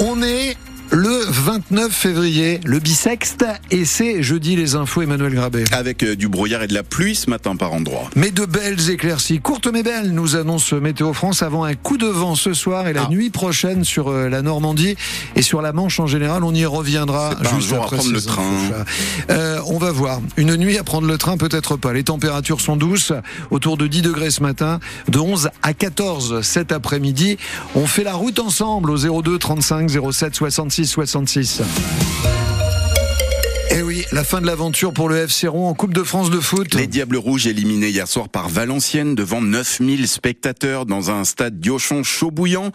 On est le 29 février, le bisexte, et c'est jeudi les infos Emmanuel Grabé. Avec euh, du brouillard et de la pluie ce matin par endroit. Mais de belles éclaircies, courtes mais belles, nous annonce Météo France avant un coup de vent ce soir et la Ah. nuit prochaine sur euh, la Normandie et sur la Manche en général. On y reviendra pas un juste jour à après prendre le train. Euh, on va voir. Une nuit à prendre le train, peut-être pas. Les températures sont douces, autour de 10 degrés ce matin, de 11 à 14 cet après-midi. On fait la route ensemble au 02 35 07 66 66. Eh oui, la fin de l'aventure pour le FC Rouen en Coupe de France de foot. Les Diables Rouges éliminés hier soir par Valenciennes devant 9000 spectateurs dans un stade Diochon chaud bouillant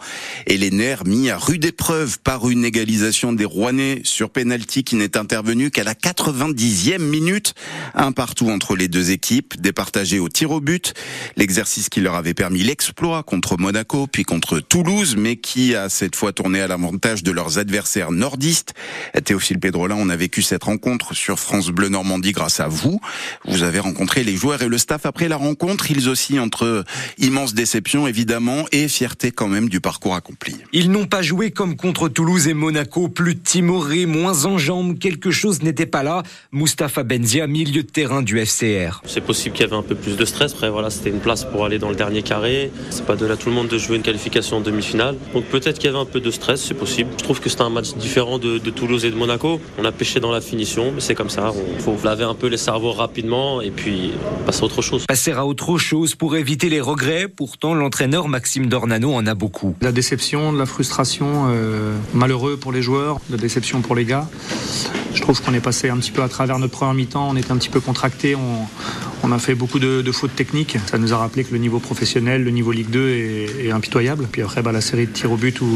et les nerfs mis à rude épreuve par une égalisation des Rouennais sur penalty qui n'est intervenue qu'à la 90e minute. Un partout entre les deux équipes, départagés au tir au but. L'exercice qui leur avait permis l'exploit contre Monaco puis contre Toulouse mais qui a cette fois tourné à l'avantage de leurs adversaires nordistes. Théophile Pédrolin, on a vécu cette rencontre sur France Bleu Normandie grâce à vous. Vous avez rencontré les joueurs et le staff après la rencontre. Ils aussi entre immense déception évidemment et fierté quand même du parcours accompli. Ils n'ont pas joué comme contre Toulouse et Monaco, plus timorés, moins en jambes, quelque chose n'était pas là. Mustapha Benzia, milieu de terrain du FCR. C'est possible qu'il y avait un peu plus de stress. Après, voilà, c'était une place pour aller dans le dernier carré. C'est pas donné à tout le monde de jouer une qualification en demi-finale. Donc peut-être qu'il y avait un peu de stress, c'est possible. Je trouve que c'était un match différent de, de Toulouse et de Monaco. On a pêché dans la finition, mais c'est comme ça. Il faut laver un peu les cerveaux rapidement et puis passer à autre chose. Passer à autre chose pour éviter les regrets. Pourtant, l'entraîneur Maxime Dornano en a beaucoup. La déception, de la frustration, euh, malheureux pour les joueurs, de la déception pour les gars. Je trouve qu'on est passé un petit peu à travers notre première mi-temps, on était un petit peu contracté, on, on a fait beaucoup de, de fautes techniques. Ça nous a rappelé que le niveau professionnel, le niveau Ligue 2 est, est impitoyable. Puis après, bah, la série de tirs au but où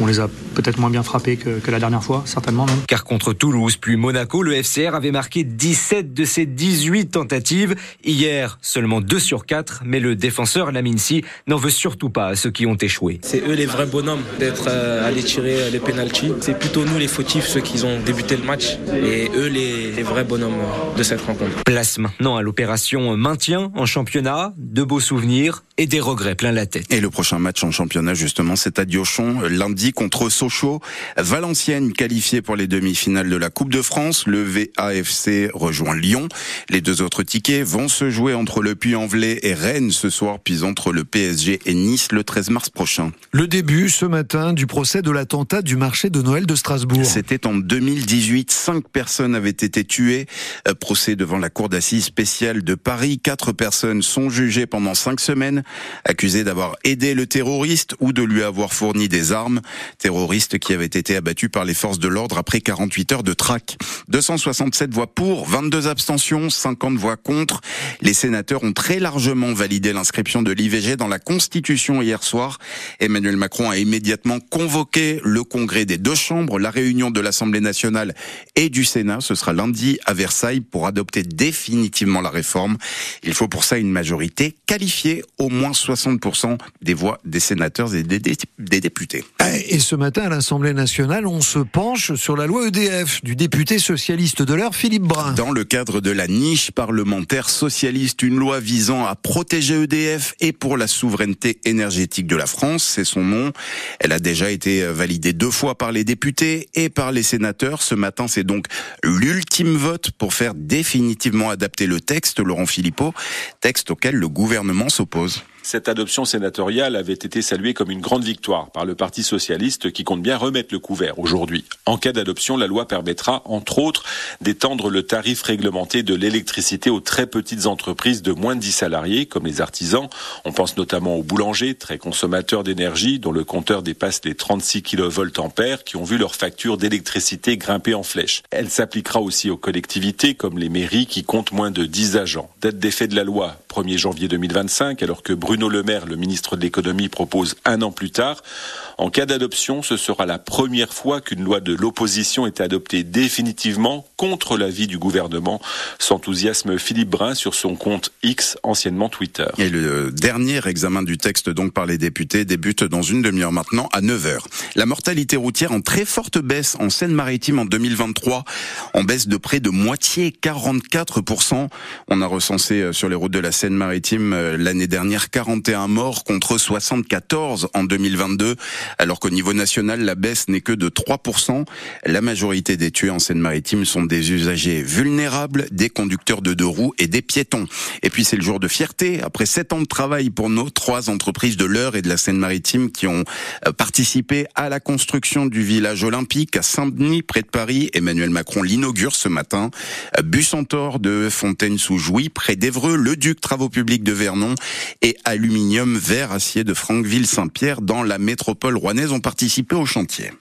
on les a peut-être moins bien frappés que, que la dernière fois, certainement même. Car contre Toulouse puis Monaco, le FCR avait marqué 17 de ses 18 tentatives. Hier, seulement 2 sur 4, mais le défenseur Laminsi n'en veut surtout pas à ceux qui ont échoué. C'est eux les vrais bonhommes d'être euh, allés tirer les pénalties. C'est plutôt nous les fautifs, ceux qui ont débuté le match, et eux les, les vrais bonhommes euh, de cette rencontre. Place maintenant à l'opération maintien en championnat, de beaux souvenirs et des regrets plein la tête. Et le prochain match en championnat, justement, c'est à Diochon, lundi contre Sochaux. Valenciennes qualifiée pour les demi-finales de la Coupe de France. Le VAFC rejoint Lyon. Les deux autres tickets vont se jouer entre le Puy-en-Velay et Rennes ce soir, puis entre le PSG et Nice le 13 mars prochain. Le début ce matin du procès de l'attentat du marché de Noël de Strasbourg. C'était en 2018. Cinq personnes avaient été tuées. Euh, Procès devant la cour d'assises spéciale de Paris. Quatre personnes sont jugées pendant cinq semaines, accusées d'avoir aidé le terroriste ou de lui avoir fourni des armes. Terroriste qui avait été abattu par les forces de l'ordre après 48 heures de traque. 267 voix pour, 22 abstentions, 50 voix contre. Les sénateurs ont très largement validé l'inscription de l'IVG dans la Constitution hier soir. Emmanuel Macron a immédiatement convoqué le congrès des deux chambres, la réunion de l'Assemblée nationale et du Sénat. Ce sera lundi à Versailles pour adopter définitivement la réforme. Il faut pour ça une majorité qualifiée, au moins 60% des voix des sénateurs et des, dé- des députés. Et ce matin, à l'Assemblée nationale, on se penche sur la loi EDF du député socialiste de l'heure, Philippe Brun. Dans le cadre de la niche parlementaire socialiste, une loi visant à protéger EDF et pour la souveraineté énergétique de la France, c'est son nom. Elle a déjà été validée deux fois par les députés et par les sénateurs. Ce matin, c'est donc l'ultime vote pour faire définitivement adapter le texte, Laurent Philippot, texte auquel le gouvernement s'oppose. Cette adoption sénatoriale avait été saluée comme une grande victoire par le Parti socialiste qui compte bien remettre le couvert aujourd'hui. En cas d'adoption, la loi permettra, entre autres, d'étendre le tarif réglementé de l'électricité aux très petites entreprises de moins de 10 salariés, comme les artisans. On pense notamment aux boulangers, très consommateurs d'énergie, dont le compteur dépasse les 36 kV qui ont vu leur facture d'électricité grimper en flèche. Elle s'appliquera aussi aux collectivités, comme les mairies qui comptent moins de 10 agents. Date d'effet de la loi, 1er janvier 2025, alors que Bruno Le Maire, le ministre de l'économie, propose un an plus tard. En cas d'adoption, ce sera la première fois qu'une loi de l'opposition est adoptée définitivement contre l'avis du gouvernement. S'enthousiasme Philippe Brun sur son compte X, anciennement Twitter. Et le dernier examen du texte donc par les députés débute dans une demi-heure maintenant à 9h. La mortalité routière en très forte baisse en Seine-Maritime en 2023, en baisse de près de moitié, 44%. On a recensé euh, sur les routes de la Seine-Maritime euh, l'année dernière 41 morts contre 74 en 2022, alors qu'au niveau national, la baisse n'est que de 3%. La majorité des tués en Seine-Maritime sont des usagers vulnérables, des conducteurs de deux roues et des piétons. Et puis c'est le jour de fierté. Après sept ans de travail pour nos trois entreprises de l'Eure et de la Seine-Maritime qui ont euh, participé à la construction du village olympique à Saint-Denis, près de Paris, Emmanuel Macron l'inaugure ce matin. Bucentaure de Fontaine-sous-Jouy, près d'Evreux, le Duc Travaux Publics de Vernon et Aluminium Vert Acier de Franqueville-Saint-Pierre dans la métropole rouennaise ont participé au chantier.